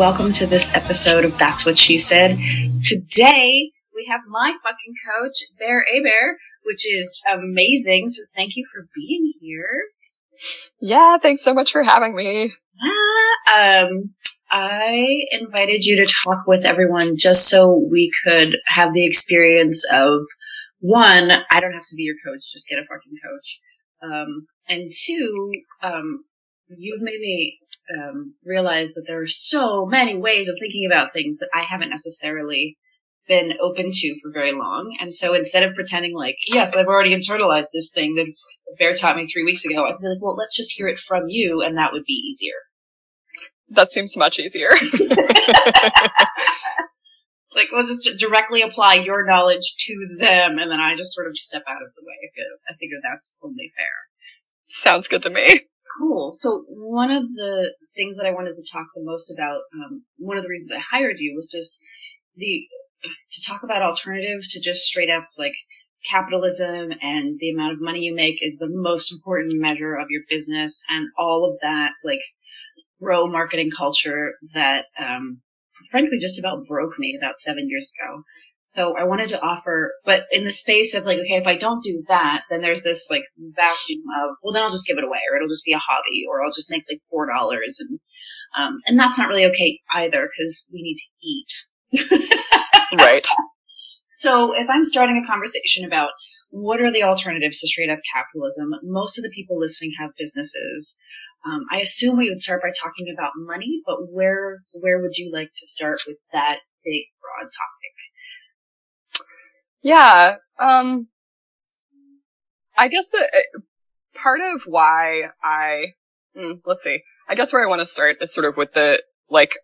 welcome to this episode of That's What She Said. Today we have my fucking coach, Bear A Bear, which is amazing. So thank you for being here. Yeah, thanks so much for having me. Ah, um, I invited you to talk with everyone just so we could have the experience of one, I don't have to be your coach, just get a fucking coach. Um, and two, um, you've made me um, realize that there are so many ways of thinking about things that I haven't necessarily been open to for very long. And so instead of pretending like, yes, I've already internalized this thing that Bear taught me three weeks ago, I'd be like, well, let's just hear it from you, and that would be easier. That seems much easier. Like, we'll just directly apply your knowledge to them, and then I just sort of step out of the way. I figure that's only fair. Sounds good to me. Cool. So one of the things that I wanted to talk the most about, um, one of the reasons I hired you was just the to talk about alternatives to just straight up like capitalism and the amount of money you make is the most important measure of your business and all of that like bro marketing culture that um, frankly just about broke me about seven years ago. So I wanted to offer, but in the space of like, okay, if I don't do that, then there's this like vacuum of, well, then I'll just give it away, or it'll just be a hobby, or I'll just make like four dollars, and um, and that's not really okay either because we need to eat. Right. So if I'm starting a conversation about what are the alternatives to straight up capitalism, most of the people listening have businesses. Um, I assume we would start by talking about money, but where where would you like to start with that big broad topic? Yeah. Um, I guess that uh, part of why I, mm, let's see, I guess where I want to start is sort of with the, like,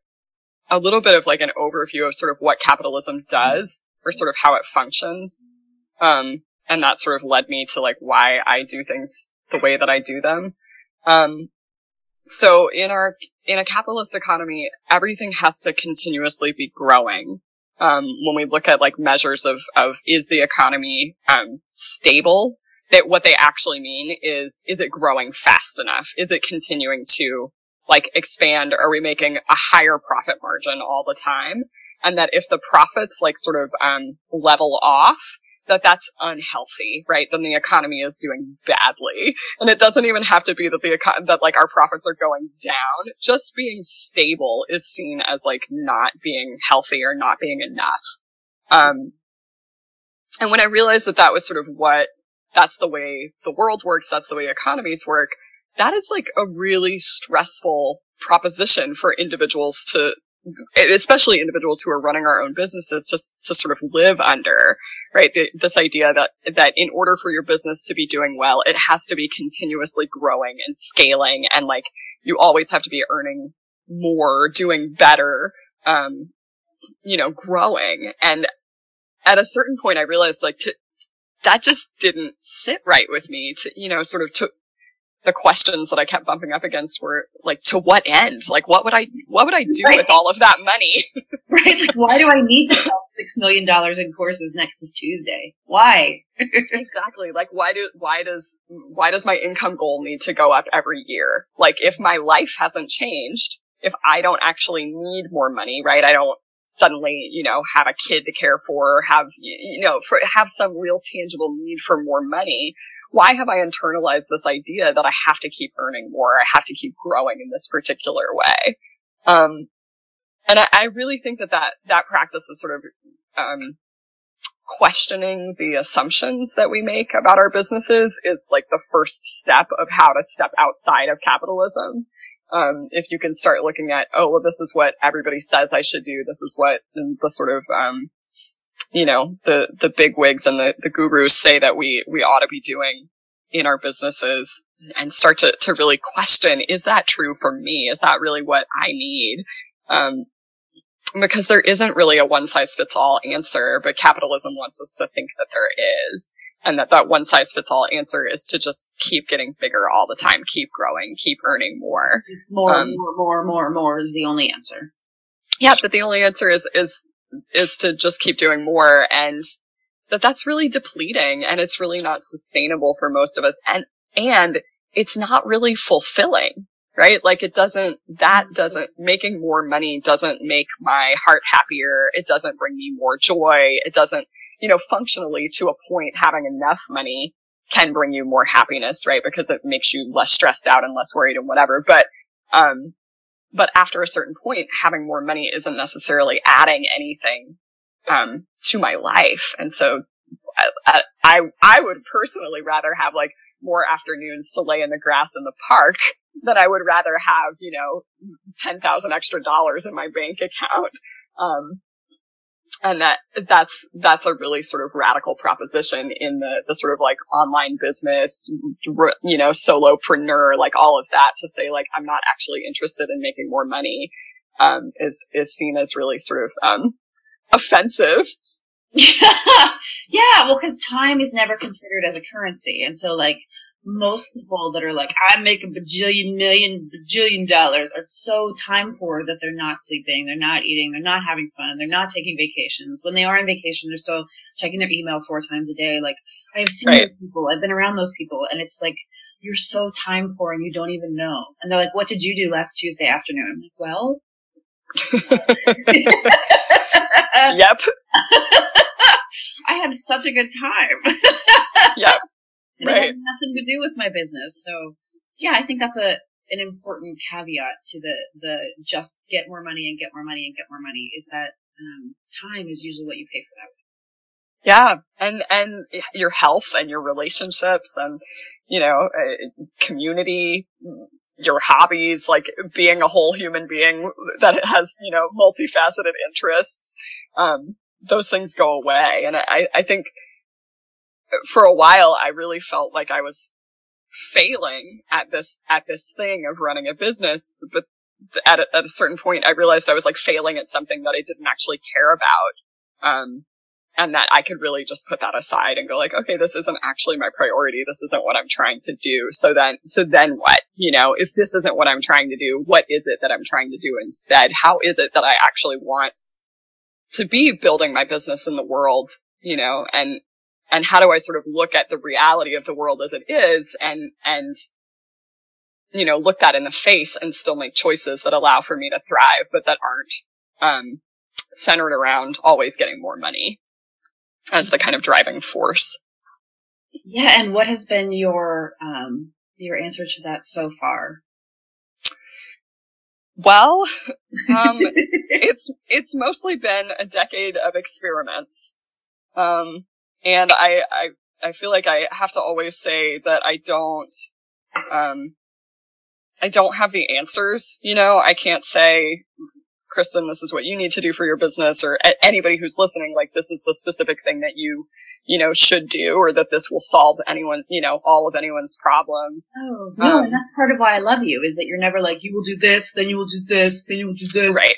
a little bit of like an overview of sort of what capitalism does or sort of how it functions. Um, and that sort of led me to like why I do things the way that I do them. Um, so in our, in a capitalist economy, everything has to continuously be growing. Um, when we look at like measures of, of is the economy, um, stable? That what they actually mean is, is it growing fast enough? Is it continuing to like expand? Are we making a higher profit margin all the time? And that if the profits like sort of, um, level off, that that's unhealthy, right? Then the economy is doing badly. And it doesn't even have to be that the eco- that like our profits are going down. Just being stable is seen as like not being healthy or not being enough. Um, and when I realized that that was sort of what that's the way the world works, that's the way economies work, that is like a really stressful proposition for individuals to especially individuals who are running our own businesses to to sort of live under right the, this idea that that in order for your business to be doing well it has to be continuously growing and scaling and like you always have to be earning more doing better um you know, growing. And at a certain point, I realized like to, that just didn't sit right with me to, you know, sort of to, the questions that I kept bumping up against were like, to what end? Like, what would I, what would I do Right. with all of that money? right? Like, why do I need to sell six million dollars in courses next Tuesday? Why? exactly. Like, why do, why does, why does my income goal need to go up every year? Like, if my life hasn't changed, if I don't actually need more money, right? I don't suddenly, you know, have a kid to care for, have, you know, for, have some real tangible need for more money. Why have I internalized this idea that I have to keep earning more? I have to keep growing in this particular way. Um, and I, I really think that that, that practice of sort of, um, questioning the assumptions that we make about our businesses is like the first step of how to step outside of capitalism. Um, if you can start looking at, oh, well, this is what everybody says I should do. This is what the sort of, um, you know, the, the big wigs and the, the gurus say that we, we ought to be doing in our businesses and start to, to really question, is that true for me? Is that really what I need? Um, because there isn't really a one size fits all answer, but capitalism wants us to think that there is. And that that one size fits all answer is to just keep getting bigger all the time, keep growing, keep earning more. More, Um, more, more, more, more is the only answer. Yeah, but the only answer is, is, is to just keep doing more and that that's really depleting and it's really not sustainable for most of us. And, and it's not really fulfilling, right? Like it doesn't, that doesn't, making more money doesn't make my heart happier. It doesn't bring me more joy. It doesn't, you know, functionally to a point, having enough money can bring you more happiness, right? Because it makes you less stressed out and less worried and whatever. But, um, but after a certain point, having more money isn't necessarily adding anything, um, to my life. And so I, I, I would personally rather have like more afternoons to lay in the grass in the park than I would rather have, you know, 10,000 extra dollars in my bank account. Um, and that, that's, that's a really sort of radical proposition in the, the sort of like online business, you know, solopreneur, like all of that to say like, I'm not actually interested in making more money, um, is, is seen as really sort of, um, offensive. yeah, well, because time is never considered as a currency, and so like most people that are like, I make a bajillion million bajillion dollars are so time poor that they're not sleeping, they're not eating, they're not having fun, they're not taking vacations. When they are on vacation, they're still checking their email four times a day. Like I have seen Right. those people, I've been around those people, and it's like you're so time poor and you don't even know. And they're like, "What did you do last Tuesday afternoon?" I'm like, "Well." yep. I had such a good time. Yep. And it had nothing to do with my business. So yeah, I think that's a an important caveat to the the just get more money and get more money and get more money is that um, time is usually what you pay for that. Yeah, and and your health and your relationships and you know uh, community, your hobbies, like being a whole human being that has you know multifaceted interests. Um, those things go away, and I I think for a while I really felt like I was failing at this at this thing of running a business, but at a, at a certain point I realized I was like failing at something that I didn't actually care about. Um, and that I could really just put that aside and go like, okay, this isn't actually my priority. This isn't what I'm trying to do. So then, so then what? You know, if this isn't what I'm trying to do, what is it that I'm trying to do instead? How is it that I actually want to be building my business in the world? You know, and, and how do I sort of look at the reality of the world as it is and, and, you know, look that in the face and still make choices that allow for me to thrive, but that aren't, um, centered around always getting more money as the kind of driving force. Yeah, and what has been your um your answer to that so far? Well, um, it's it's mostly been a decade of experiments, um, and I, I I feel like I have to always say that I don't um, I don't have the answers. You know, I can't say, Kristen, this is what you need to do for your business, or a- anybody who's listening, like this is the specific thing that you you know should do, or that this will solve anyone you know all of anyone's problems. Oh no, Um, and that's part of why I love you is that you're never like you will do this, then you will do this, then you will do this. Right.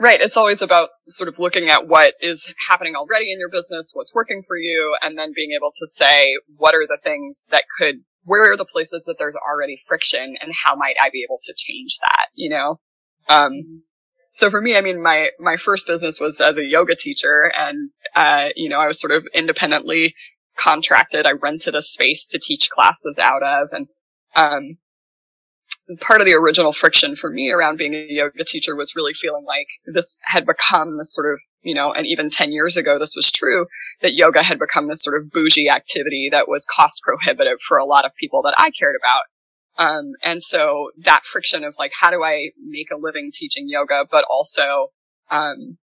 Right. It's always about sort of looking at what is happening already in your business, what's working for you, and then being able to say, what are the things that could, where are the places that there's already friction and how might I be able to change that, you know? Um, so for me, I mean, my, my first business was as a yoga teacher and, uh, you know, I was sort of independently contracted. I rented a space to teach classes out of and, um, part of the original friction for me around being a yoga teacher was really feeling like this had become this sort of, you know, and even 10 years ago, this was true that yoga had become this sort of bougie activity that was cost prohibitive for a lot of people that I cared about. Um, and so that friction of like, how do I make a living teaching yoga, but also, um,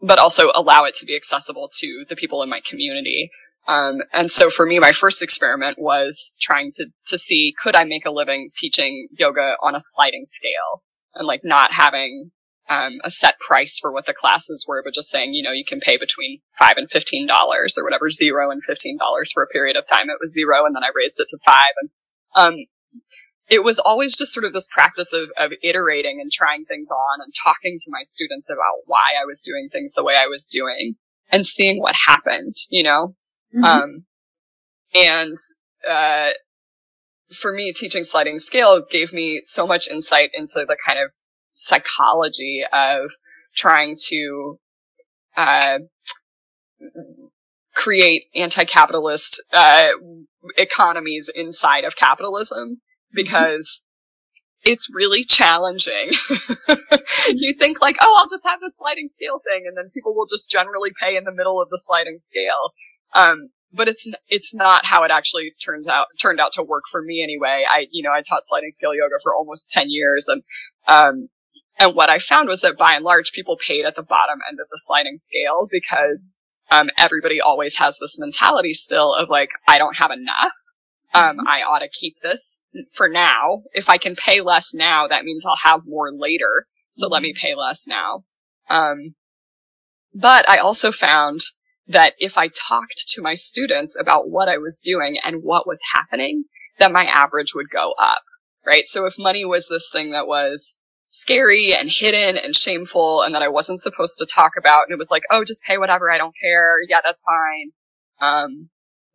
but also allow it to be accessible to the people in my community. Um, and so for me, my first experiment was trying to, to see, could I make a living teaching yoga on a sliding scale and like not having, um, a set price for what the classes were, but just saying, you know, you can pay between five and $15 or whatever, zero and $15 for a period of time. It was zero and then I raised it to five. And, um, it was always just sort of this practice of, of iterating and trying things on and talking to my students about why I was doing things the way I was doing and seeing what happened, you know? Mhm. Um, and, uh, for me, teaching sliding scale gave me so much insight into the kind of psychology of trying to, uh, create anti-capitalist, uh, economies inside of capitalism because it's really challenging. you think like, oh, I'll just have this sliding scale thing and then people will just generally pay in the middle of the sliding scale. Um, but it's, it's not how it actually turns out, turned out to work for me anyway. I, you know, I taught sliding scale yoga for almost 10 years and, um, and what I found was that by and large, people paid at the bottom end of the sliding scale because, um, everybody always has this mentality still of like, I don't have enough. Um, I ought to keep this for now. If I can pay less now, that means I'll have more later. So let me pay less now. Um, but I also found that if I talked to my students about what I was doing and what was happening, that my average would go up, right? So if money was this thing that was scary and hidden and shameful and that I wasn't supposed to talk about, and it was like, oh, just pay whatever, I don't care, yeah, that's fine. Um,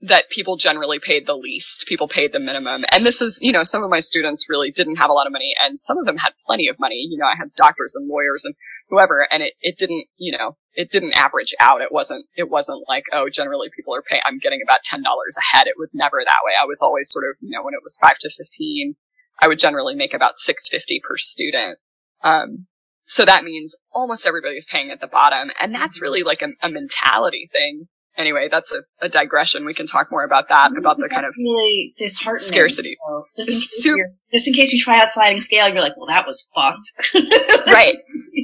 that people generally paid the least. People paid the minimum. And this is, you know, some of my students really didn't have a lot of money and some of them had plenty of money. You know, I had doctors and lawyers and whoever and it, it didn't, you know, it didn't average out. It wasn't, it wasn't like, oh, generally people are paying, I'm getting about $10 a head. It was never that way. I was always sort of, you know, when it was five to 15, I would generally make about 650 per student. Um, so that means almost everybody's paying at the bottom. And that's really like a, a mentality thing anyway, that's a, a digression. We can talk more about that, about the kind of really disheartening. scarcity. So just, in It's case you're- just in case you try out sliding scale, you're like, well, that was fucked. right.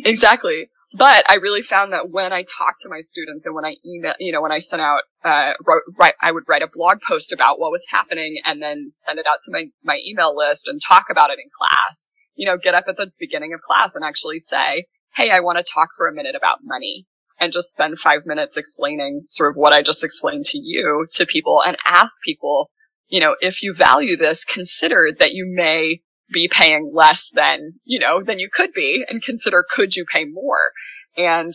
Exactly. But I really found that when I talked to my students and when I email, you know, when I sent out, uh, wrote, write, I would write a blog post about what was happening and then send it out to my, my email list and talk about it in class. You know, get up at the beginning of class and actually say, Hey, I want to talk for a minute about money and just spend five minutes explaining sort of what I just explained to you to people and ask people, you know, if you value this, consider that you may be paying less than, you know, than you could be and consider could you pay more? And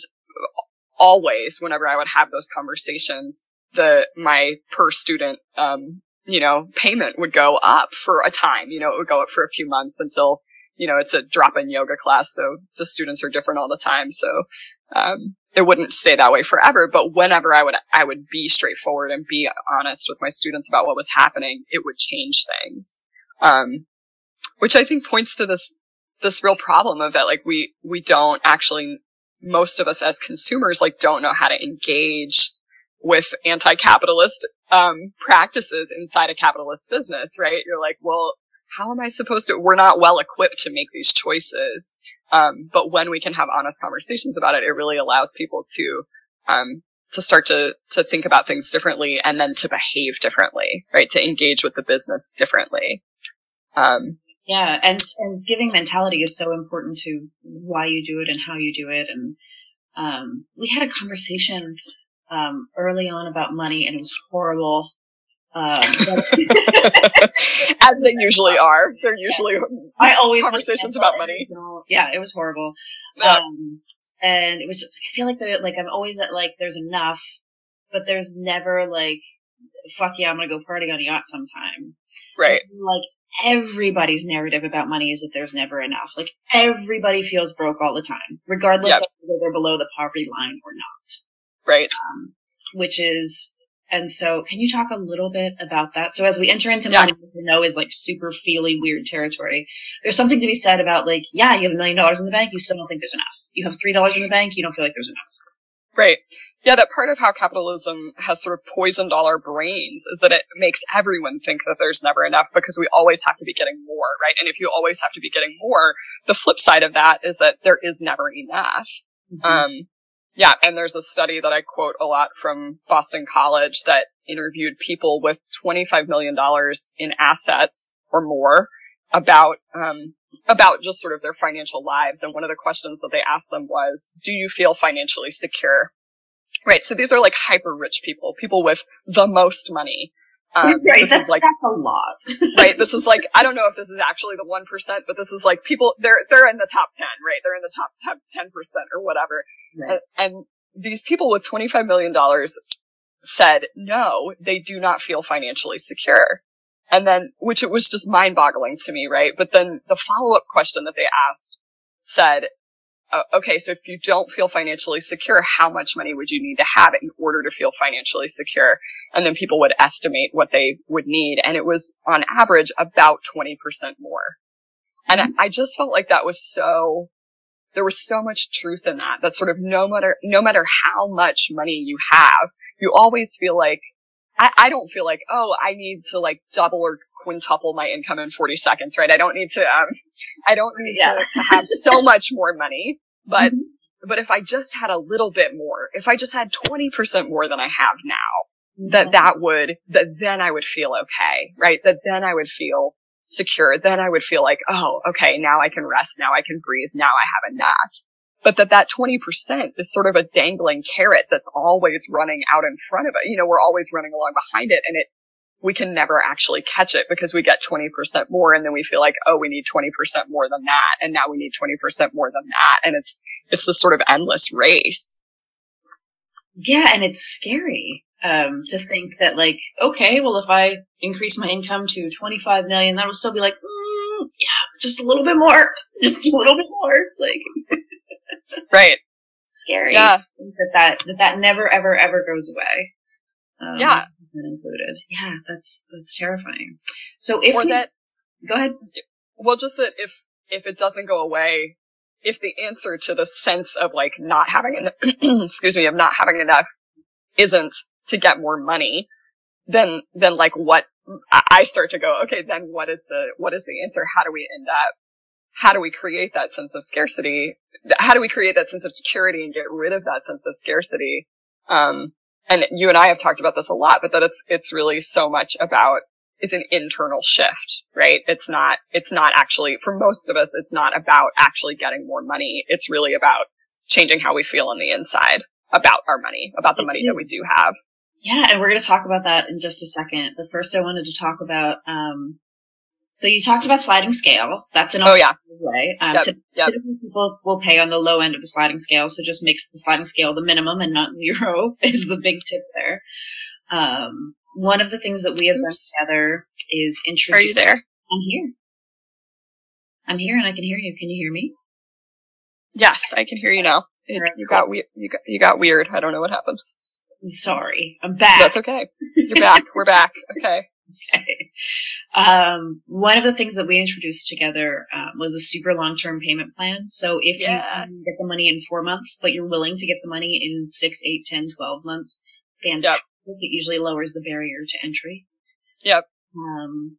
always whenever I would have those conversations, the, my per student, um, you know, payment would go up for a time, you know, it would go up for a few months until, you know, it's a drop in yoga class. So the students are different all the time. So, um, it wouldn't stay that way forever, but whenever I would, I would be straightforward and be honest with my students about what was happening, it would change things. Um, which I think points to this, this real problem of that, like, we, we don't actually, most of us as consumers, like, don't know how to engage with anti-capitalist, um, practices inside a capitalist business, right? You're like, well, how am I supposed to, we're not well equipped to make these choices. Um, but when we can have honest conversations about it, it really allows people to, um, to start to, to think about things differently and then to behave differently, right? To engage with the business differently. Um, yeah, and and giving mentality is so important to why you do it and how you do it. And um, we had a conversation um, early on about money, and it was horrible. Um, as they usually are. They're usually, I always Conversations about money. Yeah, it was horrible. Yeah. Um, and it was just like I feel like they're like I'm always at like there's enough, but there's never like fuck yeah I'm gonna go party on a yacht sometime. Right. Like everybody's narrative about money is that there's never enough. Like everybody feels broke all the time, regardless Yep. of whether they're below the poverty line or not. Right. Um, which is, and so can you talk a little bit about that? So as we enter into Yeah. money, you know is like super feely weird territory. There's something to be said about like, yeah, you have a million dollars in the bank, you still don't think there's enough. You have three dollars in the bank, you don't feel like there's enough. Right. Yeah, that part of how capitalism has sort of poisoned all our brains is that it makes everyone think that there's never enough because we always have to be getting more, right? And if you always have to be getting more, the flip side of that is that there is never enough. Um, yeah, and there's a study that I quote a lot from Boston College that interviewed people with $25 million in assets or more about, um, about just sort of their financial lives. And one of the questions that they asked them was, do you feel financially secure? Right. So these are like hyper rich people, people with the most money. Um, right, this that's, is like that's a lot. right? This is like I don't know if this is actually the one percent, but this is like people they're they're in the top ten, right? They're in the top ten percent or whatever. Right. And, and these people with twenty five million dollars said no, they do not feel financially secure. And then, which it was just mind boggling to me, right? But then the follow up question that they asked said, uh, okay, so if you don't feel financially secure, how much money would you need to have in order to feel financially secure? And then people would estimate what they would need. And it was on average about 20% more. And I, I just felt like that was so, there was so much truth in that, that sort of no matter, no matter how much money you have, you always feel like, I, I don't feel like, oh, I need to like double or quintuple my income in 40 seconds, right? I don't need to, um, I don't need Yeah. to, to have so much more money, but, Mhm. but if I just had a little bit more, if I just had 20% more than I have now, that that would, that then I would feel okay, right? That then I would feel secure. Then I would feel like, oh, okay, now I can rest. Now I can breathe. Now I have a enough. But that that 20% is sort of a dangling carrot that's always running out in front of it. You know, we're always running along behind it and it, we can never actually catch it because we get 20% more and then we feel like, oh, we need 20% more than that. And now we need 20% more than that. And it's, it's this sort of endless race. Yeah, and it's scary um, to think that, like, okay, well, if I increase my income to 25 million, that'll still be like, mm, yeah, just a little bit more, just a little bit more. Like, Right. scary. Yeah. That that that, that never, ever, ever goes away. Um, Yeah. That included. Yeah, that's that's terrifying. So if or you- that, go ahead. well, just that if, if it doesn't go away, if the answer to the sense of like not having enough, excuse me, of not having enough isn't to get more money, then, then like what, I I start to go, okay, then what is the, what is the answer? How do we end up? How do we create that sense of scarcity? How do we create that sense of security and get rid of that sense of scarcity? Um, and you and I have talked about this a lot, but that it's, it's really so much about it's an internal shift, right? It's not, it's not actually, for most of us, it's not about actually getting more money. It's really about changing how we feel on the inside about our money, about the money that we do have. Yeah, and we're going to talk about that in just a second. But first, I wanted to talk about. Um, so you talked about sliding scale. That's an Oh yeah. way. Um, Yep, yep. People will pay on the low end of the sliding scale, so just makes the sliding scale the minimum and not zero is the big tip there. Um, one of the things that we have done together is introduce. Are you there? I'm here. I'm here, and I can hear you. Can you hear me? Yes, I can hear you now. It, you got we- you got you got weird. I don't know what happened. I'm sorry. I'm back. That's okay. You're back. We're back. Okay. um, one of the things that we introduced together uh, was a super long-term payment plan. So if Yeah. you get the money in four months, but you're willing to get the money in six, eight, ten, twelve months, fantastic. It usually lowers the barrier to entry. Yep. Um,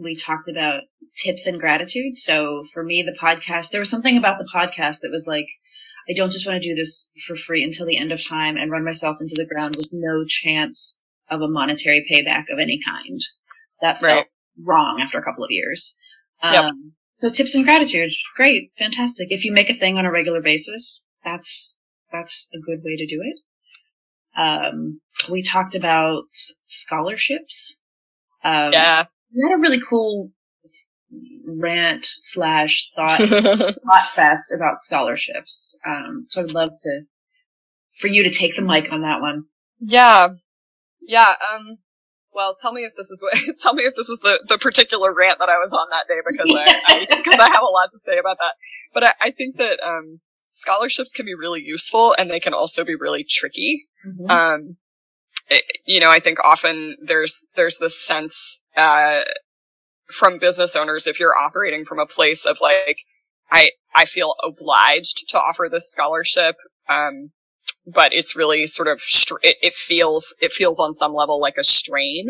we talked about tips and gratitude. So for me, the podcast, there was something about the podcast that was like, I don't just want to do this for free until the end of time and run myself into the ground with no chance of a monetary payback of any kind. That felt Right. wrong after a couple of years. Um, Yep. So tips and gratitude, great, fantastic. If you make a thing on a regular basis, that's that's a good way to do it. Um, we talked about scholarships. Um, Yeah. we had a really cool rant slash thought thought fest about scholarships. Um, so I'd love to for you to take the mic on that one. yeah. Yeah. Um, well, tell me if this is what, tell me if this is the, the particular rant that I was on that day because I, I, because I have a lot to say about that. But I, I think that, um, scholarships can be really useful and they can also be really tricky. Mm-hmm. um it- you know i think often there's there's this sense uh from business owners if you're operating from a place of like i i feel obliged to offer this scholarship um but it's really sort of str- it, it feels it feels on some level like a strain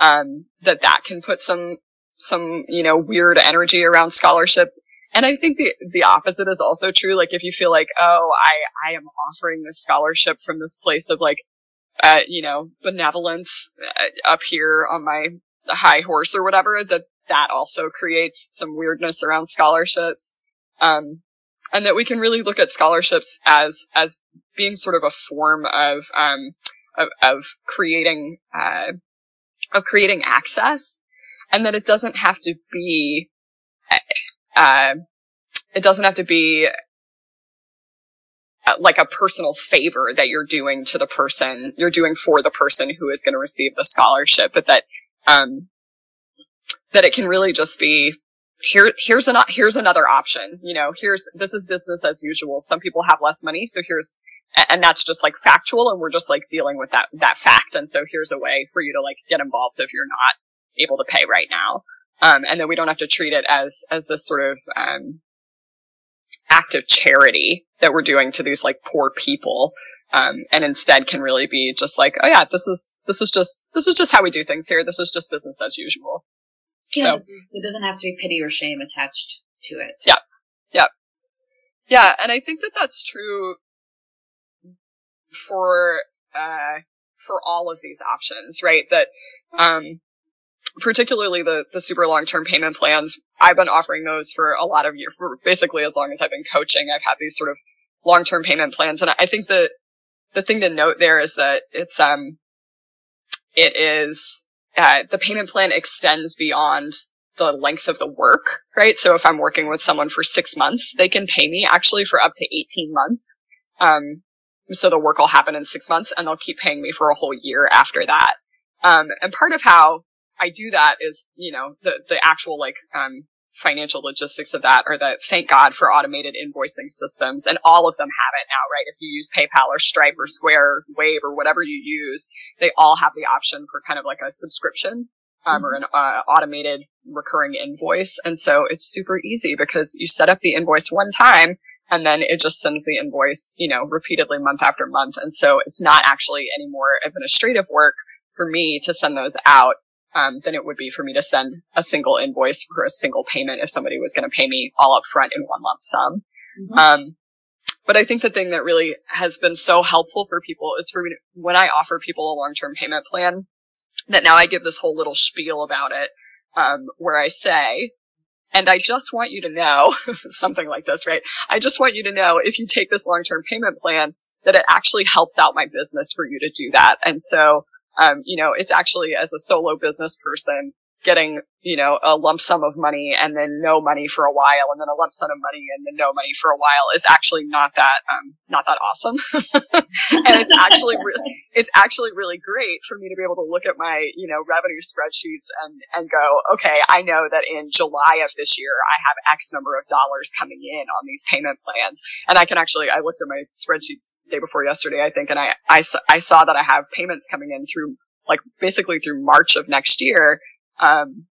um that that can put some some you know weird energy around scholarships and I think the the opposite is also true. Like if you feel like, oh, I I am offering this scholarship from this place of like, uh, you know, benevolence uh, up here on my high horse or whatever, that that also creates some weirdness around scholarships. Um, and that we can really look at scholarships as as being sort of a form of um of, of creating uh of creating access, and that it doesn't have to be uh, it doesn't have to be uh, like a personal favor that you're doing to the person you're doing for the person who is going to receive the scholarship but that um that it can really just be here here's an here's another option you know here's this is business as usual some people have less money so here's and that's just like factual and we're just like dealing with that that fact and so here's a way for you to like get involved if you're not able to pay right now um, and then we don't have to treat it as as this sort of um, act of charity that we're doing to these like poor people, um, and instead can really be just like, oh yeah, this is this is just this is just how we do things here. This is just business as usual. Yeah, So- there doesn't have to be pity or shame attached to it. Yeah. Yeah, yeah. and I think that that's true for uh, for all of these options, right? That um, particularly the the super long term payment plans. I've been offering those for a lot of years, for basically as long as I've been coaching. I've had these sort of long term payment plans, and I think that the thing to note there is that it's um, it is uh, the payment plan extends beyond the length of the work, right? So if I'm working with someone for six months, they can pay me actually for up to 18 months. Um, so the work will happen in six months and they'll keep paying me for a whole year after that. Um, and part of how I do that is, you know, the, the actual like, um, financial logistics of that are that thank God for automated invoicing systems and all of them have it now, right? If you use PayPal or Stripe or Square or Wave or whatever you use, they all have the option for kind of like a subscription um, or an uh, automated recurring invoice. And so it's super easy because you set up the invoice one time and then it just sends the invoice, you know, repeatedly month after month. And so it's not actually any more administrative work for me to send those out um, than it would be for me to send a single invoice for a single payment if somebody was going to pay me all up front in one lump sum. Mhm. Um, but I think the thing that really has been so helpful for people is for me to, when I offer people a long-term payment plan, that now I give this whole little spiel about it, um, where I say, and I just want you to know, something like this, right? I just want you to know if you take this long-term payment plan, that it actually helps out my business for you to do that. And so, um, you know, it's actually as a solo business person getting, you know, a lump sum of money and then no money for a while and then a lump sum of money and then no money for a while is actually not that, um, not that awesome. and it's actually really, it's actually really great for me to be able to look at my, you know, revenue spreadsheets and, and go, okay, I know that in July of this year, I have X number of dollars coming in on these payment plans. And I can actually, I looked at my spreadsheets day before yesterday, I think, and I I saw that I have payments coming in through, like, basically through March of next year. Um,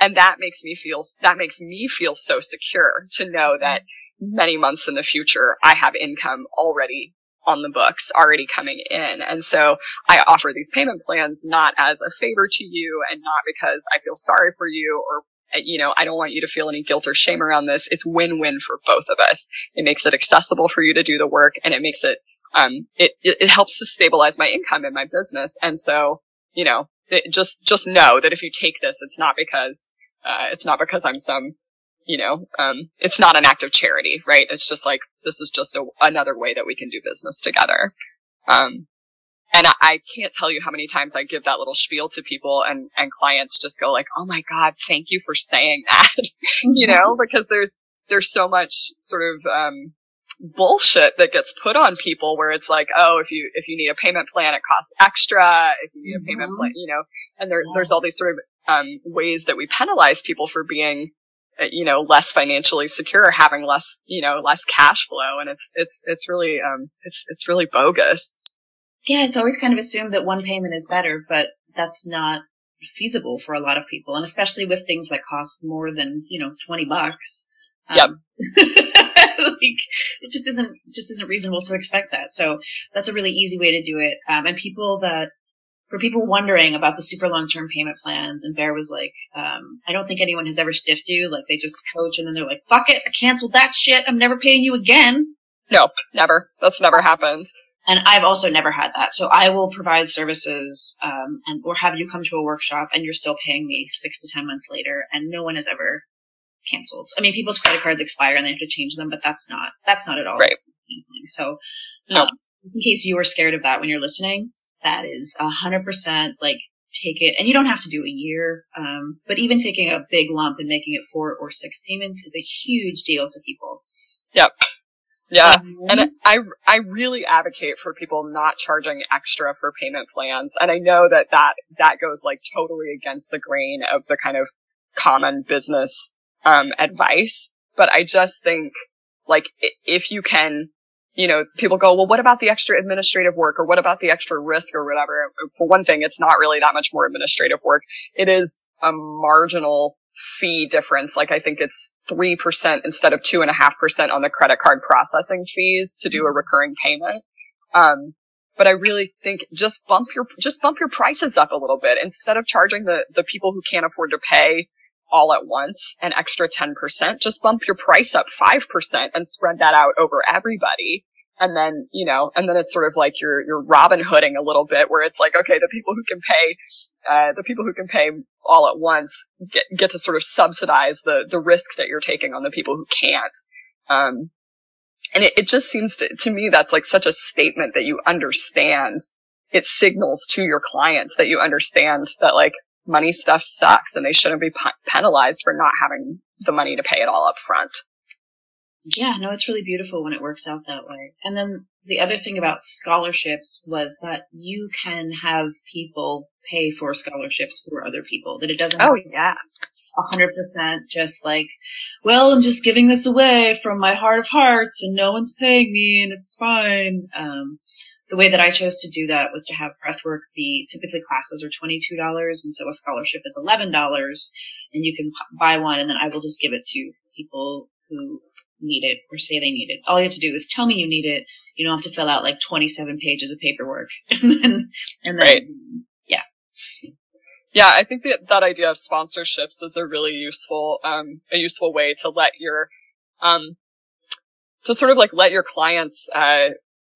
and that makes me feel, that makes me feel so secure to know that many months in the future, I have income already on the books, already coming in. And so I offer these payment plans not as a favor to you and not because I feel sorry for you or uh, you know, I don't want you to feel any guilt or shame around this. It's win-win for both of us. It makes it accessible for you to do the work and it makes it, um, it, it, it helps to stabilize my income in my business. And so, you know, just, just know that if you take this, it's not because, uh, it's not because I'm some, you know, um, it's not an act of charity, right? It's just like, this is just a, another way that we can do business together. Um, and I, I can't tell you how many times I give that little spiel to people and, and clients just go like, Oh my God, thank you for saying that, you know, because there's, there's so much sort of, um, bullshit that gets put on people where it's like, oh, if you if you need a payment plan, it costs extra. If you need a payment Mhm. plan, you know, and there Yeah. there's all these sort of um, ways that we penalize people for being, uh, you know, less financially secure, having less, you know, less cash flow, and it's it's it's really um it's it's really bogus. Yeah, it's always kind of assumed that one payment is better, but that's not feasible for a lot of people, and especially with things that cost more than you know twenty bucks. Yep. Like it just isn't just isn't reasonable to expect that. So that's a really easy way to do it. Um, and people that for people wondering about the super long term payment plans, and Bear was like, um, I don't think anyone has ever stiffed you. Like they just coach, and then they're like, "Fuck it, I canceled that shit. I'm never paying you again." No, never. That's never happened. and I've also never had that. So I will provide services, um, and or have you come to a workshop, and you're still paying me six to ten months later, and no one has ever canceled. I mean, people's credit cards expire and they have to change them, but that's not that's not at all Right. canceling. So, No. um, in case you were scared of that when you're listening, that is a hundred percent like take it, and you don't have to do a year, um, but even taking a big lump and making it four or six payments is a huge deal to people. Yep. Yeah. Um, And I, I really advocate for people not charging extra for payment plans. And I know that that, that goes like totally against the grain of the kind of common business, um, advice. But I just think like if you can, you know, people go, well, what about the extra administrative work or what about the extra risk or whatever? For one thing, it's not really that much more administrative work. It is a marginal fee difference. Like I think it's 3% instead of 2.5% on the credit card processing fees to do a recurring payment. Um, but I really think just bump your, just bump your prices up a little bit instead of charging the, the people who can't afford to pay all at once an extra 10%. Just bump your price up 5% and spread that out over everybody. And then, you know, and then it's sort of like you're, you're Robin Hooding a little bit where it's like, okay, the people who can pay, uh, the people who can pay all at once get, get to sort of subsidize the, the risk that you're taking on the people who can't. Um, and it, it just seems to, to me that's like such a statement that you understand. It signals to your clients that you understand that like money stuff sucks and they shouldn't be pe- penalized for not having the money to pay it all up front. Yeah, no, it's really beautiful when it works out that way. And then the other thing about scholarships was that you can have people pay for scholarships for other people. That it doesn't Oh yeah. a hundred percent just like, well, I'm just giving this away from my heart of hearts and no one's paying me and it's fine. Um, the way that I chose to do that was to have breathwork be typically classes are $22 and so a scholarship is $11 and you can buy one and then I will just give it to people who need it or say they need it. All you have to do is tell me you need it. You don't have to fill out like 27 pages of paperwork and then, and then, Right. yeah. Yeah, I think that that idea of sponsorships is a really useful, um, a useful way to let your, um, to sort of like let your clients, uh,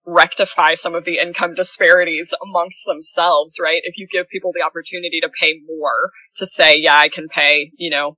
rectify some of the income disparities amongst themselves, right? If you give people the opportunity to pay more, to say, yeah, I can pay, you know,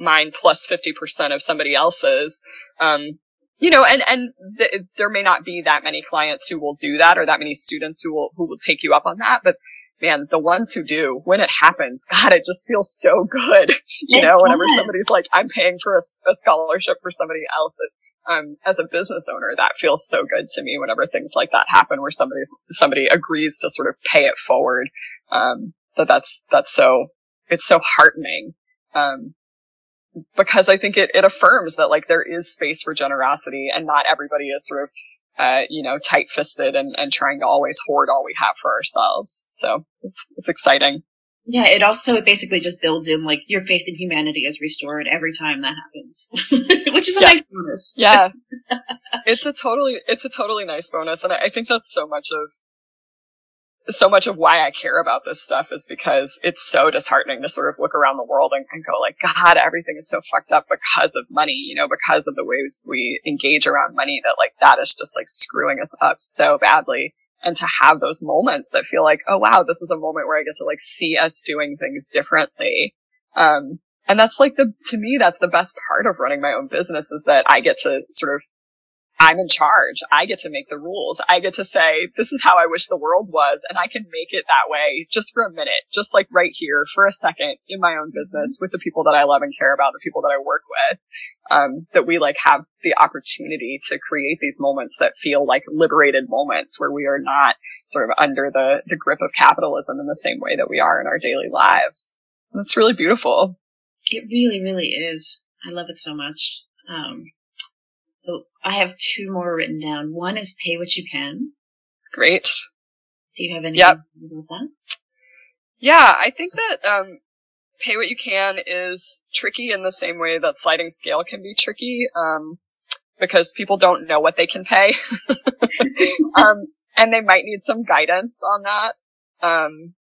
mine plus 50% of somebody else's, um, you know, and, and th- there may not be that many clients who will do that or that many students who will, who will take you up on that, but man, the ones who do, when it happens, God, it just feels so good. You It know, whenever does. somebody's like, I'm paying for a scholarship for somebody else. It, um, as a business owner, that feels so good to me whenever things like that happen, where somebody's, somebody agrees to sort of pay it forward. Um, that that's, that's so, it's so heartening. Um, because I think it, it affirms that like there is space for generosity and not everybody is sort of, uh, you know, tight fisted and, and trying to always hoard all we have for ourselves. So it's, it's exciting. Yeah, it also it basically just builds in like your faith in humanity is restored every time that happens, which is a Yeah. nice bonus. Yeah. it's a totally, it's a totally nice bonus. And I, I think that's so much of, so much of why I care about this stuff is because it's so disheartening to sort of look around the world and, and go like, God, everything is so fucked up because of money, you know, because of the ways we engage around money that like that is just like screwing us up so badly. And to have those moments that feel like, oh wow, this is a moment where I get to like see us doing things differently. Um, and that's like the, to me, that's the best part of running my own business is that I get to sort of I'm in charge. I get to make the rules. I get to say, this is how I wish the world was. And I can make it that way just for a minute, just like right here for a second in my own business with the people that I love and care about, the people that I work with. Um, that we like have the opportunity to create these moments that feel like liberated moments where we are not sort of under the, the grip of capitalism in the same way that we are in our daily lives. And it's really beautiful. It really, really is. I love it so much. Um, so I have two more written down. One is pay what you can. Great. Do you have any Yep. about that? Yeah, I think that um, pay what you can is tricky in the same way that sliding scale can be tricky um, because people don't know what they can pay. um, and they might need some guidance on that. Um,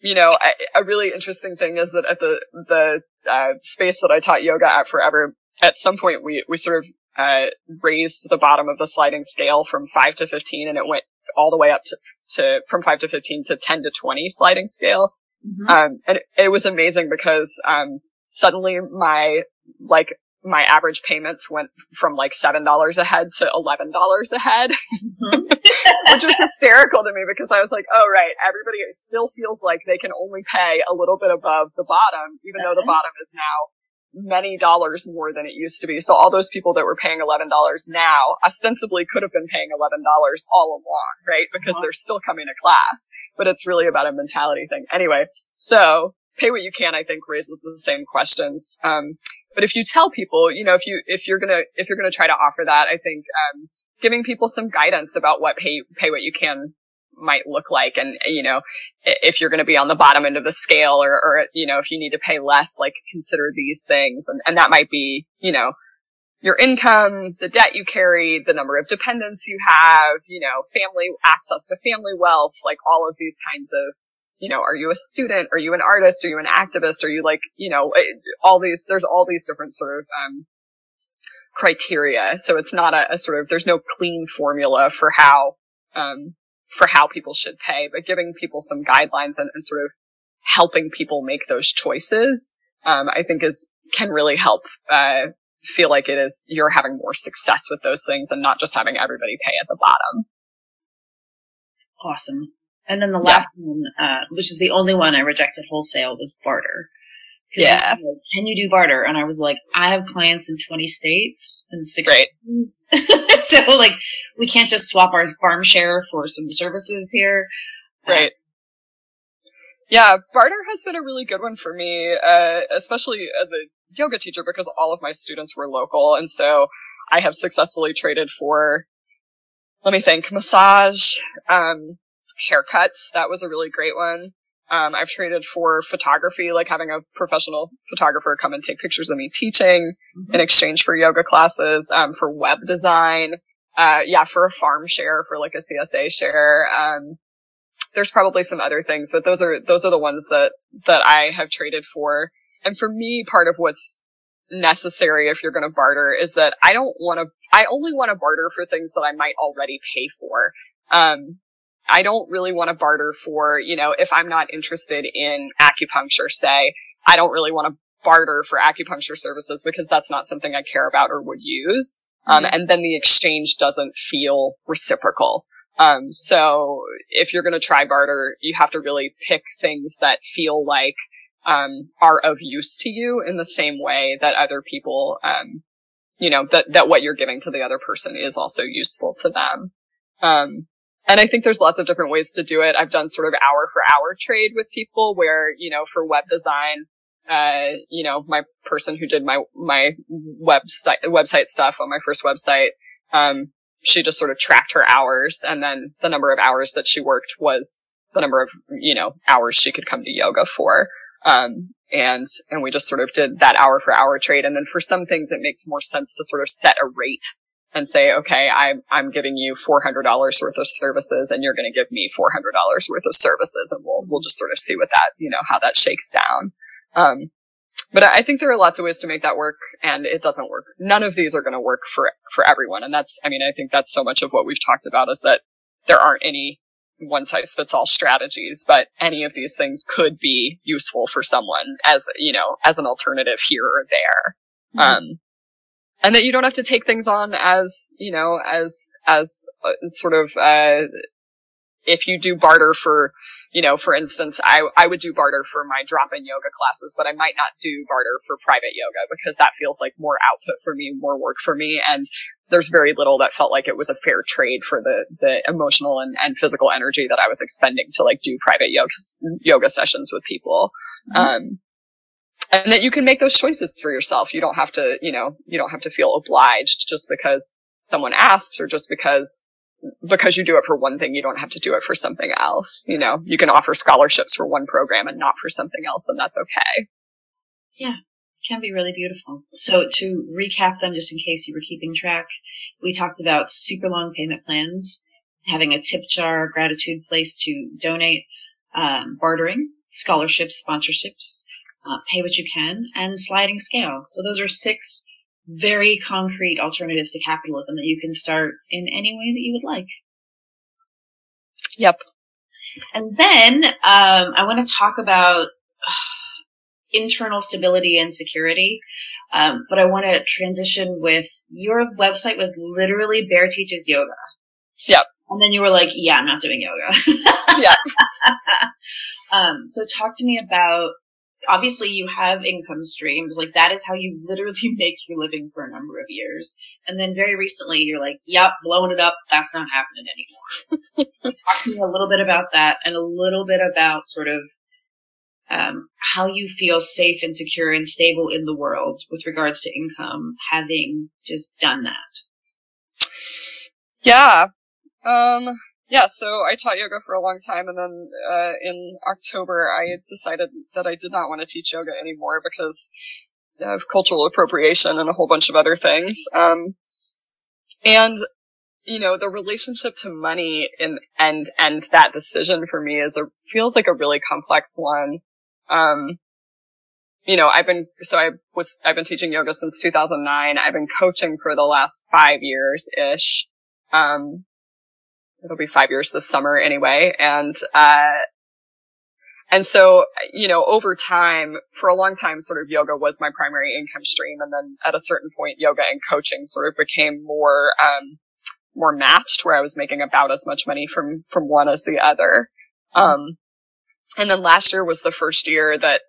you know, I, a really interesting thing is that at the the uh, space that I taught yoga at forever, at some point we we sort of uh, raised the bottom of the sliding scale from five to fifteen, and it went all the way up to, to from five to fifteen to ten to twenty sliding scale. Mhm. Um, and it, it was amazing because um, suddenly my like my average payments went from like seven dollars a head to eleven dollars a head, Mhm. which was hysterical to me because I was like, oh right, everybody still feels like they can only pay a little bit above the bottom, even though the bottom is now many dollars more than it used to be. So all those people that were paying eleven dollars now ostensibly could have been paying eleven dollars all along, right? Because Uh-huh. they're still coming to class. But it's really about a mentality thing. Anyway, so pay what you can, I think, raises the same questions. Um, but if you tell people, you know, if you if you're gonna if you're gonna try to offer that, I think um, giving people some guidance about what pay pay what you can might look like, and you know, if you're going to be on the bottom end of the scale, or or you know, if you need to pay less, like consider these things, and and that might be, you know. Your income, the debt you carry, the number of dependents you have, you know, family access to family wealth, like all of these kinds of you know, are you a student? Are you an artist? Are you an activist? Are you like, you know, all these, there's all these different sort of, um, criteria. So it's not a, a sort of, there's no clean formula for how, um, for how people should pay, but giving people some guidelines and, and sort of helping people make those choices, um, I think is, can really help, uh, feel like it is, you're having more success with those things and not just having everybody pay at the bottom. Awesome. And then the Yeah. last one, uh, which is the only one I rejected wholesale, was barter. Yeah. like, Can you do barter? And I was like, I have clients in 20 states and six cities. so like, we can't just swap our farm share for some services here. Right. Yeah, barter has been a really good one for me, uh, especially as a yoga teacher because all of my students were local. And so I have successfully traded for, let me think, massage, um, haircuts. That was a really great one. Um, I've traded for photography, like having a professional photographer come and take pictures of me teaching Mhm. in exchange for yoga classes, um, for web design, uh, yeah, for a farm share, for like a CSA share. Um, there's probably some other things, but those are, those are the ones that, that I have traded for. And for me, part of what's necessary if you're going to barter is that I don't want to, I only want to barter for things that I might already pay for. Um, I don't really want to barter for, you know, if I'm not interested in acupuncture, say, I don't really want to barter for acupuncture services because that's not something I care about or would use. Um, and then the exchange doesn't feel reciprocal. Um, so if you're going to try barter, you have to really pick things that feel like, um, are of use to you in the same way that other people, um, you know, that, that what you're giving to the other person is also useful to them. And I think there's lots of different ways to do it. I've done sort of hour for hour trade with people where, you know, for web design, uh, you know, my person who did my, my website, website stuff on my first website, um, she just sort of tracked her hours and then the number of hours that she worked was the number of, you know, hours she could come to yoga for. Um, and, and we just sort of did that hour for hour trade. And then for some things, it makes more sense to sort of set a rate and say, okay, I'm, I'm giving you $400 worth of services and you're going to give me $400 worth of services. And we'll, we'll just sort of see what that, you know, how that shakes down. Um, but I think there are lots of ways to make that work and it doesn't work. None of these are going to work for, for everyone. And that's, I mean, I think that's so much of what we've talked about is that there aren't any one size fits all strategies, but any of these things could be useful for someone as, you know, as an alternative here or there. Mhm. Um, and that you don't have to take things on as, you know, as, as uh, sort of, uh, if you do barter for, you know, for instance, I, I would do barter for my drop-in yoga classes, but I might not do barter for private yoga because that feels like more output for me, more work for me. And there's very little that felt like it was a fair trade for the, the emotional and, and physical energy that I was expending to like do private yoga, yoga sessions with people. Mm-hmm. Um, and that you can make those choices for yourself. You don't have to, you know, you don't have to feel obliged just because someone asks or just because because you do it for one thing, you don't have to do it for something else. You know, you can offer scholarships for one program and not for something else, and that's okay. Yeah, can be really beautiful. So to recap them, just in case you were keeping track, we talked about super long payment plans, having a tip jar, gratitude place to donate, um, bartering, scholarships, sponsorships, uh, pay what you can, and sliding scale. So those are six very concrete alternatives to capitalism that you can start in any way that you would like. Yep. And then um, I want to talk about uh, internal stability and security. Um, but I want to transition with your website was literally Bear Teaches Yoga. Yep. And then you were like, yeah, I'm not doing yoga. yeah. um, so talk to me about obviously you have income streams. Like that is how you literally make your living for a number of years. And then very recently you're like, yep, blowing it up. That's not happening anymore. Talk to me a little bit about that and a little bit about sort of um, how you feel safe and secure and stable in the world with regards to income, having just done that. Yeah. Um, yeah, so I taught yoga for a long time, and then uh, in October I decided that I did not want to teach yoga anymore because of cultural appropriation and a whole bunch of other things. Um, and you know, the relationship to money and and and that decision for me is a feels like a really complex one. Um, you know, I've been so I was I've been teaching yoga since 2009. I've been coaching for the last five years ish. Um, it'll be five years this summer anyway. And, uh, and so, you know, over time, for a long time, sort of yoga was my primary income stream. And then at a certain point, yoga and coaching sort of became more, um, more matched where I was making about as much money from, from one as the other. Um, and then last year was the first year that,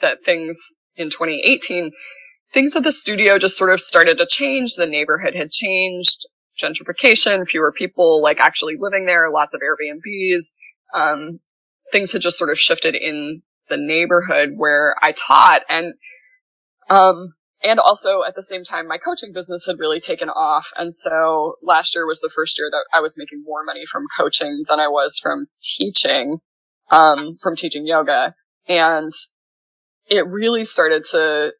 that things in 2018, things at the studio just sort of started to change. The neighborhood had changed gentrification, fewer people like actually living there, lots of Airbnbs. Um, things had just sort of shifted in the neighborhood where I taught and, um, and also at the same time, my coaching business had really taken off. And so last year was the first year that I was making more money from coaching than I was from teaching, um, from teaching yoga. And it really started to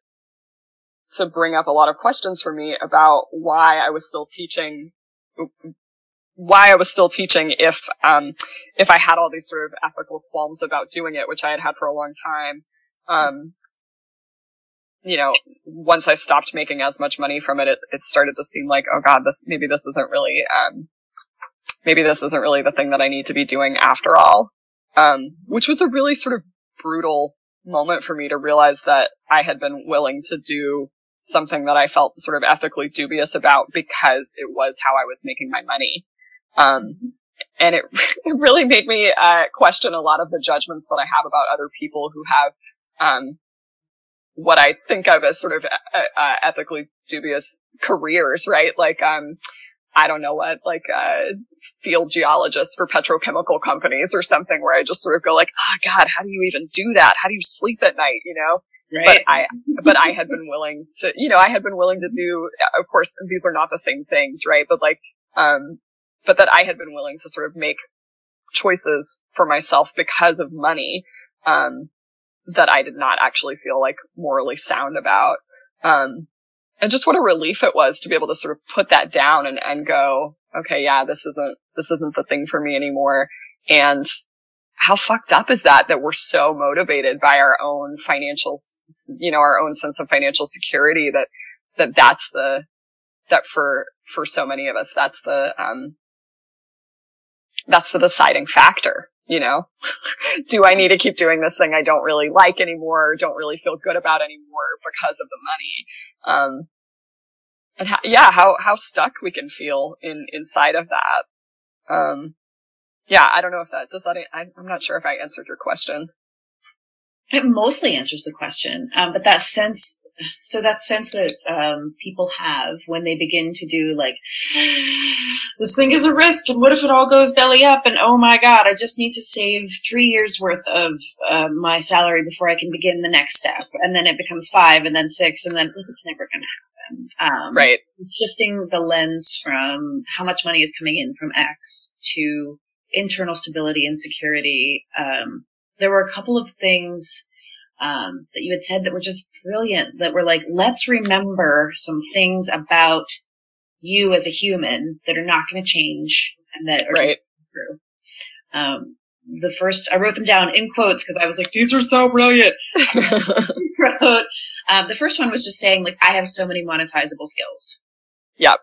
to bring up a lot of questions for me about why I was still teaching, why I was still teaching if, um, if I had all these sort of ethical qualms about doing it, which I had had for a long time. Um, you know, once I stopped making as much money from it, it, it started to seem like, oh God, this, maybe this isn't really, um, maybe this isn't really the thing that I need to be doing after all. Um, which was a really sort of brutal moment for me to realize that I had been willing to do something that I felt sort of ethically dubious about because it was how I was making my money. Um, and it, it really made me uh, question a lot of the judgments that I have about other people who have um, what I think of as sort of uh, uh, ethically dubious careers, right? Like, um, I don't know what, like, uh, field geologists for petrochemical companies or something where I just sort of go like, oh God, how do you even do that? How do you sleep at night? You know? Right. But I, but I had been willing to, you know, I had been willing to do, of course, these are not the same things, right? But like, um, but that I had been willing to sort of make choices for myself because of money, um, that I did not actually feel like morally sound about. Um, and just what a relief it was to be able to sort of put that down and, and go, okay, yeah, this isn't, this isn't the thing for me anymore. And how fucked up is that that we're so motivated by our own financial you know our own sense of financial security that that that's the that for for so many of us that's the um that's the deciding factor you know do i need to keep doing this thing i don't really like anymore don't really feel good about anymore because of the money um and how, yeah, how, how stuck we can feel in, inside of that. Um, yeah, I don't know if that, does that, I'm not sure if I answered your question. It mostly answers the question, um, but that sense, so that sense that um, people have when they begin to do like, this thing is a risk, and what if it all goes belly up? And oh my god, I just need to save three years worth of uh, my salary before I can begin the next step, and then it becomes five, and then six, and then it's never going to happen. Um, Right. shifting the lens from how much money is coming in from X to internal stability and security. Um, there were a couple of things um, that you had said that were just brilliant. That were like, let's remember some things about you as a human that are not going to change and that are Right. true. Um, the first, I wrote them down in quotes because I was like, these are so brilliant. wrote, um, the first one was just saying like, I have so many monetizable skills. Yep.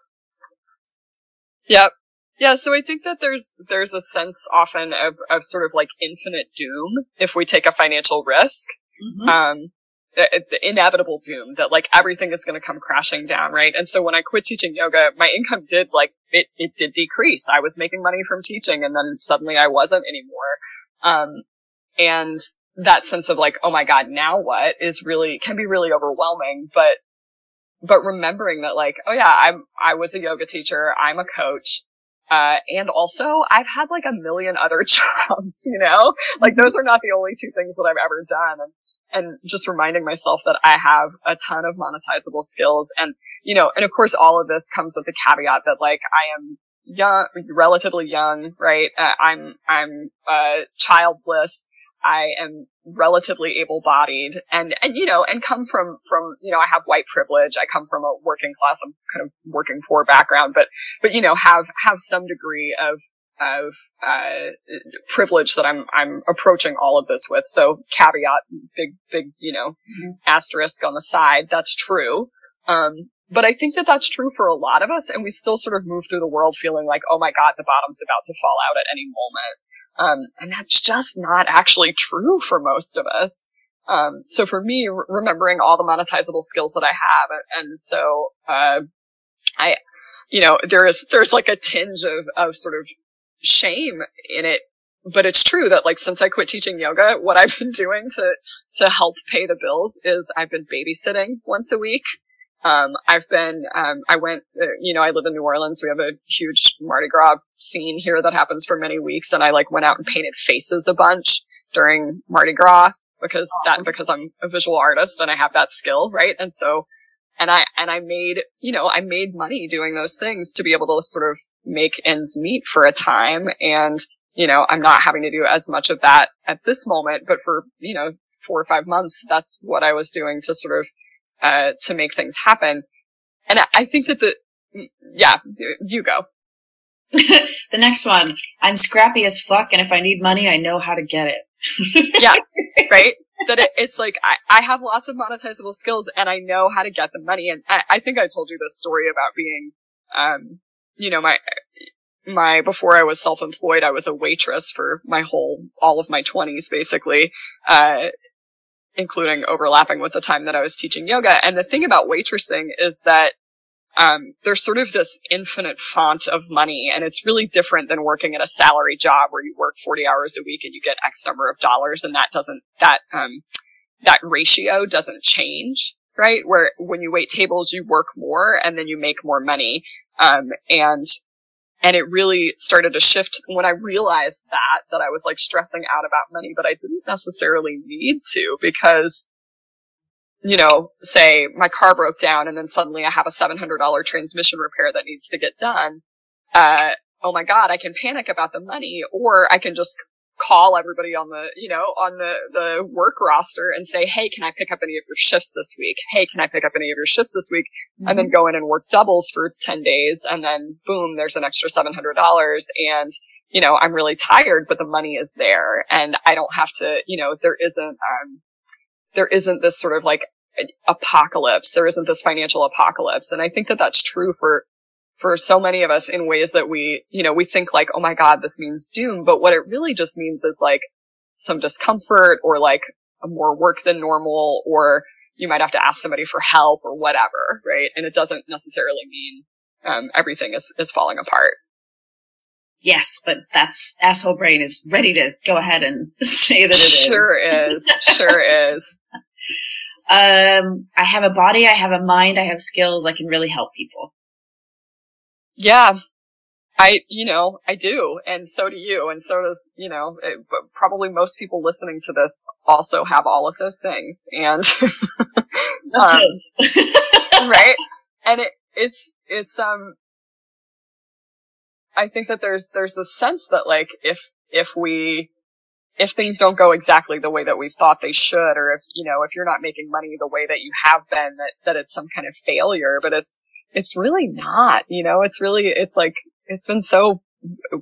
Yep. Yeah, so I think that there's there's a sense often of of sort of like infinite doom if we take a financial risk. Mhm. Um the, the inevitable doom that like everything is going to come crashing down, right? And so when I quit teaching yoga, my income did like it it did decrease. I was making money from teaching and then suddenly I wasn't anymore. Um and that sense of like, oh my god, now what is really can be really overwhelming, but but remembering that like, oh yeah, I'm, I was a yoga teacher. I'm a coach. Uh, and also I've had like a million other jobs, you know, like those are not the only two things that I've ever done. And, and just reminding myself that I have a ton of monetizable skills. And, you know, and of course all of this comes with the caveat that like I am young, relatively young, right? Uh, I'm, I'm, uh, childless. I am relatively able-bodied and, and, you know, and come from, from, you know, I have white privilege. I come from a working class, I'm kind of working poor background, but, but, you know, have, have some degree of, of, uh, privilege that I'm, I'm approaching all of this with. So caveat, big, big, you know, Mhm. asterisk on the side. That's true. Um, but I think that that's true for a lot of us, and we still sort of move through the world feeling like, oh my god, the bottom's about to fall out at any moment. Um, and that's just not actually true for most of us. Um, so for me, re- remembering all the monetizable skills that I have, and so, uh, I, you know, there is, there's like a tinge of, of sort of shame in it. But it's true that like since I quit teaching yoga, what I've been doing to, to help pay the bills is I've been babysitting once a week. Um, I've been, um, I went, uh, you know, I live in New Orleans. We have a huge Mardi Gras scene here that happens for many weeks. And I like went out and painted faces a bunch during Mardi Gras because that, because I'm a visual artist and I have that skill, right? And so, and I, and I made, you know, I made money doing those things to be able to sort of make ends meet for a time. And, you know, I'm not having to do as much of that at this moment, but for, you know, four or five months, that's what I was doing to sort of, uh, to make things happen. And I, think that the, yeah, you go. the next one, I'm scrappy as fuck, and if I need money, I know how to get it. Yeah, right? That it, it's like I, I have lots of monetizable skills and I know how to get the money. And I, I think I told you this story about being, um, you know, my my before I was self-employed, I was a waitress for my whole all of my twenties, basically, uh, including overlapping with the time that I was teaching yoga. And the thing about waitressing is that um, there's sort of this infinite font of money, and it's really different than working at a salary job where you work 40 hours a week and you get X number of dollars, and that doesn't that um, that ratio doesn't change, right? Where when you wait tables, you work more and then you make more money, um, and and it really started to shift when I realized that that I was like stressing out about money, but I didn't necessarily need to because you know, say my car broke down and then suddenly I have a $700 transmission repair that needs to get done. Uh, oh my God, I can panic about the money or I can just call everybody on the, you know, on the, the work roster and say, Hey, can I pick up any of your shifts this week? Hey, can I pick up any of your shifts this week? And then go in and work doubles for 10 days. And then boom, there's an extra $700 and, you know, I'm really tired, but the money is there and I don't have to, you know, there isn't, um, there isn't this sort of like apocalypse. There isn't this financial apocalypse. And I think that that's true for, for so many of us in ways that we, you know, we think like, oh my God, this means doom. But what it really just means is like some discomfort or like more work than normal or, you might have to ask somebody for help or whatever, right? And it doesn't necessarily mean um, everything is, is falling apart. Yes, but that's asshole brain is ready to go ahead and say that it is. Sure is. sure is. Um, I have a body, I have a mind, I have skills, I can really help people. Yeah. I, you know, I do, and so do you, and so does, you know, it, but probably most people listening to this also have all of those things, and That's Um, right? And it, it's, it's, um, I think that there's, there's a sense that like, if, if we, if things don't go exactly the way that we thought they should, or if, you know, if you're not making money the way that you have been, that, that it's some kind of failure, but it's, it's really not, you know, it's really, it's like, it's been so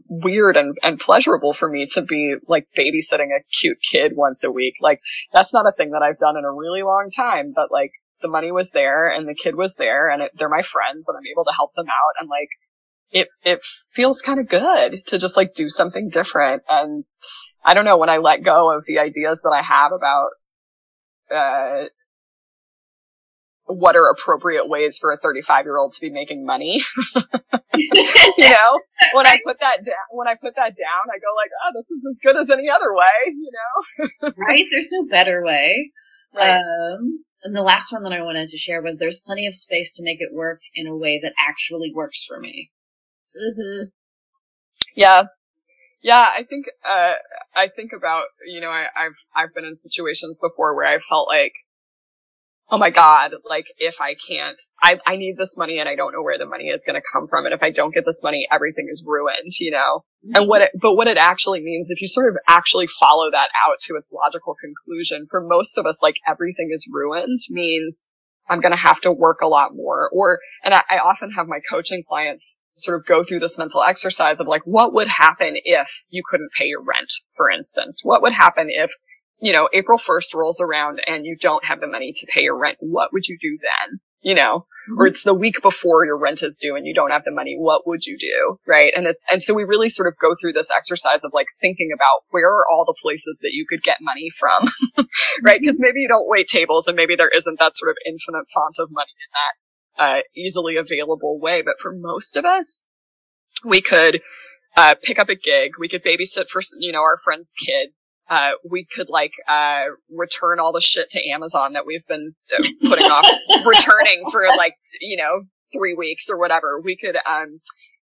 weird and, and pleasurable for me to be like babysitting a cute kid once a week. Like, that's not a thing that I've done in a really long time, but like, the money was there and the kid was there and it, they're my friends and I'm able to help them out and like it it feels kind of good to just like do something different and I don't know when I let go of the ideas that I have about uh what are appropriate ways for a 35 year old to be making money you know when I put that down when I put that down I go like oh this is as good as any other way you know right? There's no better way. Right. Um, and the last one that I wanted to share was there's plenty of space to make it work in a way that actually works for me. hmm Yeah. Yeah, I think, uh, I think about, you know, I, I've, I've been in situations before where I felt like, oh my God, like if I can't, I, I need this money and I don't know where the money is going to come from. And if I don't get this money, everything is ruined, you know? And what it, but what it actually means, if you sort of actually follow that out to its logical conclusion, for most of us, like everything is ruined means I'm going to have to work a lot more. Or, and I, I often have my coaching clients sort of go through this mental exercise of like, what would happen if you couldn't pay your rent, for instance? What would happen if, you know, April 1st rolls around and you don't have the money to pay your rent? What would you do then? You know, or it's the week before your rent is due and you don't have the money. What would you do? Right. And it's, and so we really sort of go through this exercise of like thinking about where are all the places that you could get money from? right? Because maybe you don't wait tables and maybe there isn't that sort of infinite font of money in that uh, easily available way. But for most of us, we could uh, pick up a gig. We could babysit for you know our friend's kid. Uh, we could like uh, return all the shit to Amazon that we've been uh, putting off returning for like you know three weeks or whatever. We could um,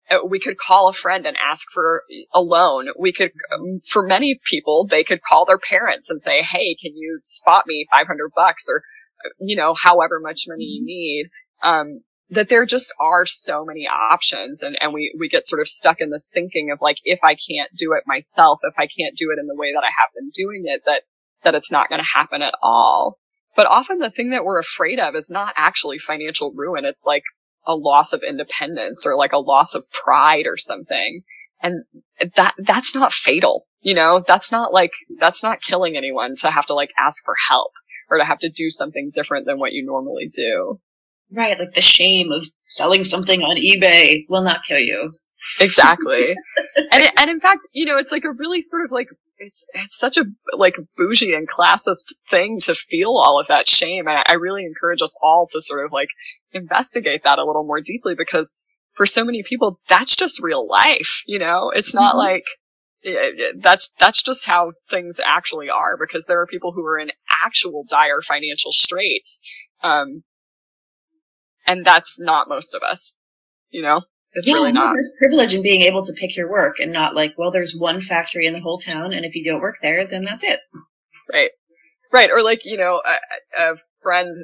uh, we could call a friend and ask for a loan. We could, um, for many people, they could call their parents and say, "Hey, can you spot me 500 bucks or, uh, you know, however much money you need?" Um, that there just are so many options, and and we we get sort of stuck in this thinking of like, if I can't do it myself, if I can't do it in the way that I have been doing it, that that it's not going to happen at all. But often the thing that we're afraid of is not actually financial ruin. It's like a loss of independence or like a loss of pride or something. And that, that's not fatal. You know, that's not like, that's not killing anyone to have to like ask for help or to have to do something different than what you normally do. Right, like the shame of selling something on eBay will not kill you. Exactly. and it, and in fact, you know, it's like a really sort of like it's it's such a like bougie and classist thing to feel all of that shame. And I, I really encourage us all to sort of like investigate that a little more deeply because for so many people, that's just real life. You know, it's not Mhm. like yeah, yeah, that's that's just how things actually are because there are people who are in actual dire financial straits. Um, and that's not most of us. You know, it's yeah, really not. There's privilege in being able to pick your work and not like, well, there's one factory in the whole town, and if you don't work there, then that's it. Right. Right. Or like, you know, a, a friend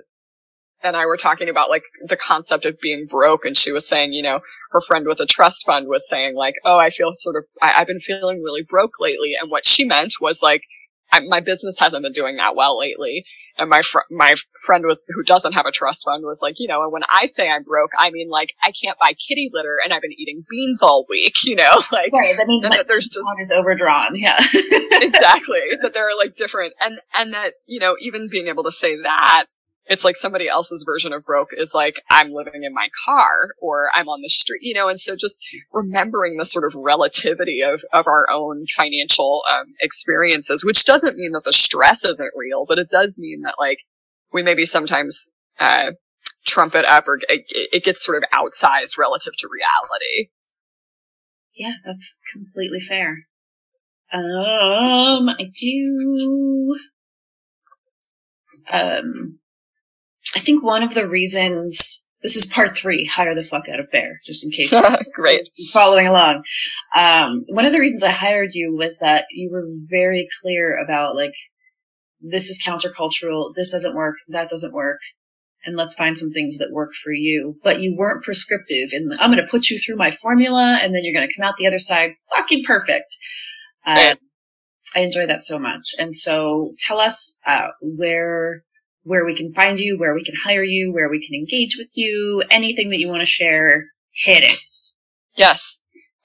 and I were talking about like the concept of being broke and she was saying, you know, her friend with a trust fund was saying like, oh, I feel sort of, I, I've been feeling really broke lately. And what she meant was like, my business hasn't been doing that well lately. And my fr- my friend was who doesn't have a trust fund was like, you know, and when I say I'm broke, I mean like I can't buy kitty litter and I've been eating beans all week, you know, like Right. That means my that there's just is overdrawn. Yeah. exactly that there are like different and and that you know even being able to say that it's like somebody else's version of broke is like i'm living in my car or i'm on the street you know and so just remembering the sort of relativity of of our own financial um, experiences which doesn't mean that the stress isn't real but it does mean that like we maybe sometimes, uh, trump it up or it, it gets sort of outsized relative to reality. Yeah, that's completely fair. Um, I do. Um, I think one of the reasons this is part three, hire the fuck out of Bear, just in case Great. you're following along. Um, one of the reasons I hired you was that you were very clear about like, this is countercultural, this doesn't work, that doesn't work, and let's find some things that work for you. But you weren't prescriptive and I'm going to put you through my formula and then you're going to come out the other side fucking perfect. Um, I enjoy that so much. And so tell us, uh, where, where we can find you, where we can hire you, where we can engage with you, anything that you want to share, hit it. Yes.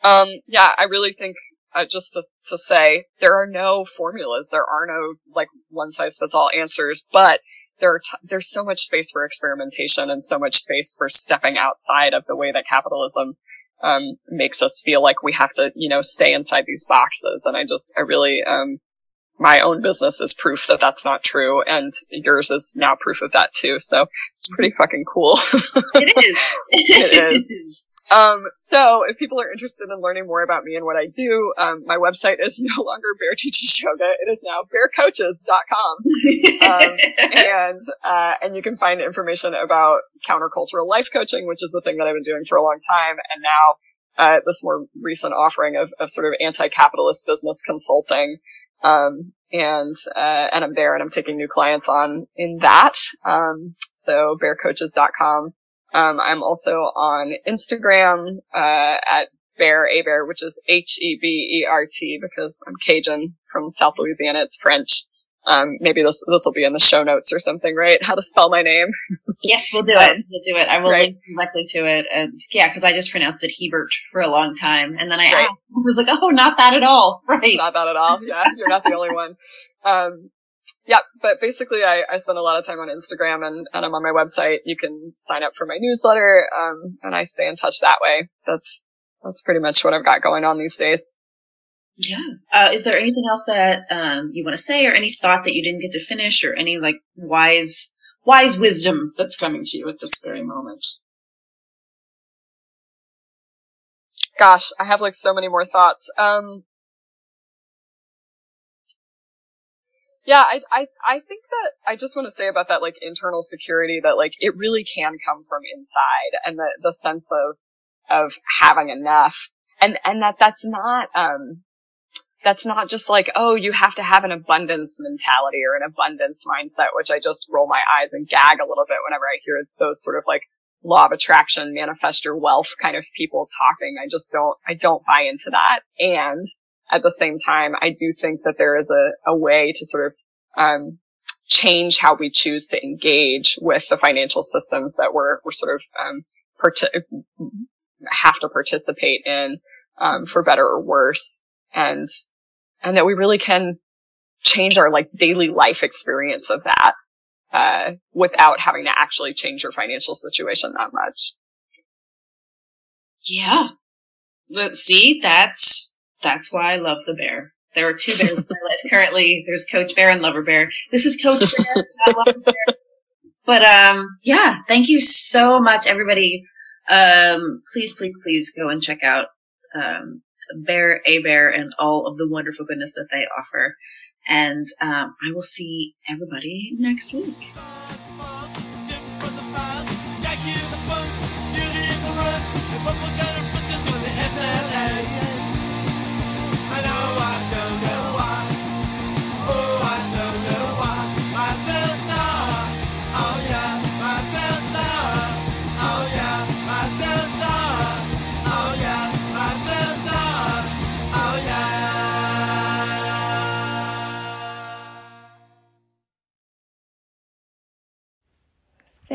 Um, yeah, I really think, uh, just to, to say, there are no formulas. There are no, like, one size fits all answers, but there are t- there's so much space for experimentation and so much space for stepping outside of the way that capitalism, um, makes us feel like we have to, you know, stay inside these boxes. And I just, I really, um, my own business is proof that that's not true. And yours is now proof of that too. So it's pretty fucking cool. It is. It is. Um, so if people are interested in learning more about me and what I do, um, my website is no longer Bear Teaches Yoga. It is now bearcoaches.com. Um, and, uh, and you can find information about countercultural life coaching, which is the thing that I've been doing for a long time. And now, uh, this more recent offering of, of sort of anti-capitalist business consulting. Um, and, uh, and I'm there and I'm taking new clients on in that. Um, so bearcoaches.com. Um, I'm also on Instagram, uh, at Bear Hebert, which is H E B E R T because I'm Cajun from South Louisiana. It's French. Um, maybe this, this will be in the show notes or something, right? How to spell my name. yes, we'll do it. We'll do it. I will Right. link directly to it. And yeah, because I just pronounced it Hebert for a long time. And then I Right. asked, I was like, oh, not that at all. Right. Not that at all. Yeah, you're not the only one. Um, yeah, but basically I, I spend a lot of time on Instagram and, and I'm on my website. You can sign up for my newsletter, um, and I stay in touch that way. That's, that's pretty much what I've got going on these days. Yeah. Uh, is there anything else that um, you want to say, or any thought that you didn't get to finish, or any like wise wise wisdom that's coming to you at this very moment? Gosh, I have like so many more thoughts. Um, yeah, I, I, I think that I just want to say about that like internal security that like it really can come from inside and the, the sense of, of having enough and, and that that's not, um, that's not just like, oh, you have to have an abundance mentality or an abundance mindset, which I just roll my eyes and gag a little bit whenever I hear those sort of like law of attraction, manifest your wealth kind of people talking. I just don't, I don't buy into that. And at the same time, I do think that there is a, a way to sort of, um, change how we choose to engage with the financial systems that we're, we're sort of, um, parti- have to participate in, um, for better or worse. And, and that we really can change our like daily life experience of that, uh, without having to actually change your financial situation that much. Yeah. But see, that's that's why I love the bear. There are two bears in my life currently. There's Coach Bear and Lover Bear. This is Coach Bear, Bear. But um, yeah, thank you so much, everybody. Um, please, please, please go and check out um, Bear Hebert and all of the wonderful goodness that they offer. And um, I will see everybody next week.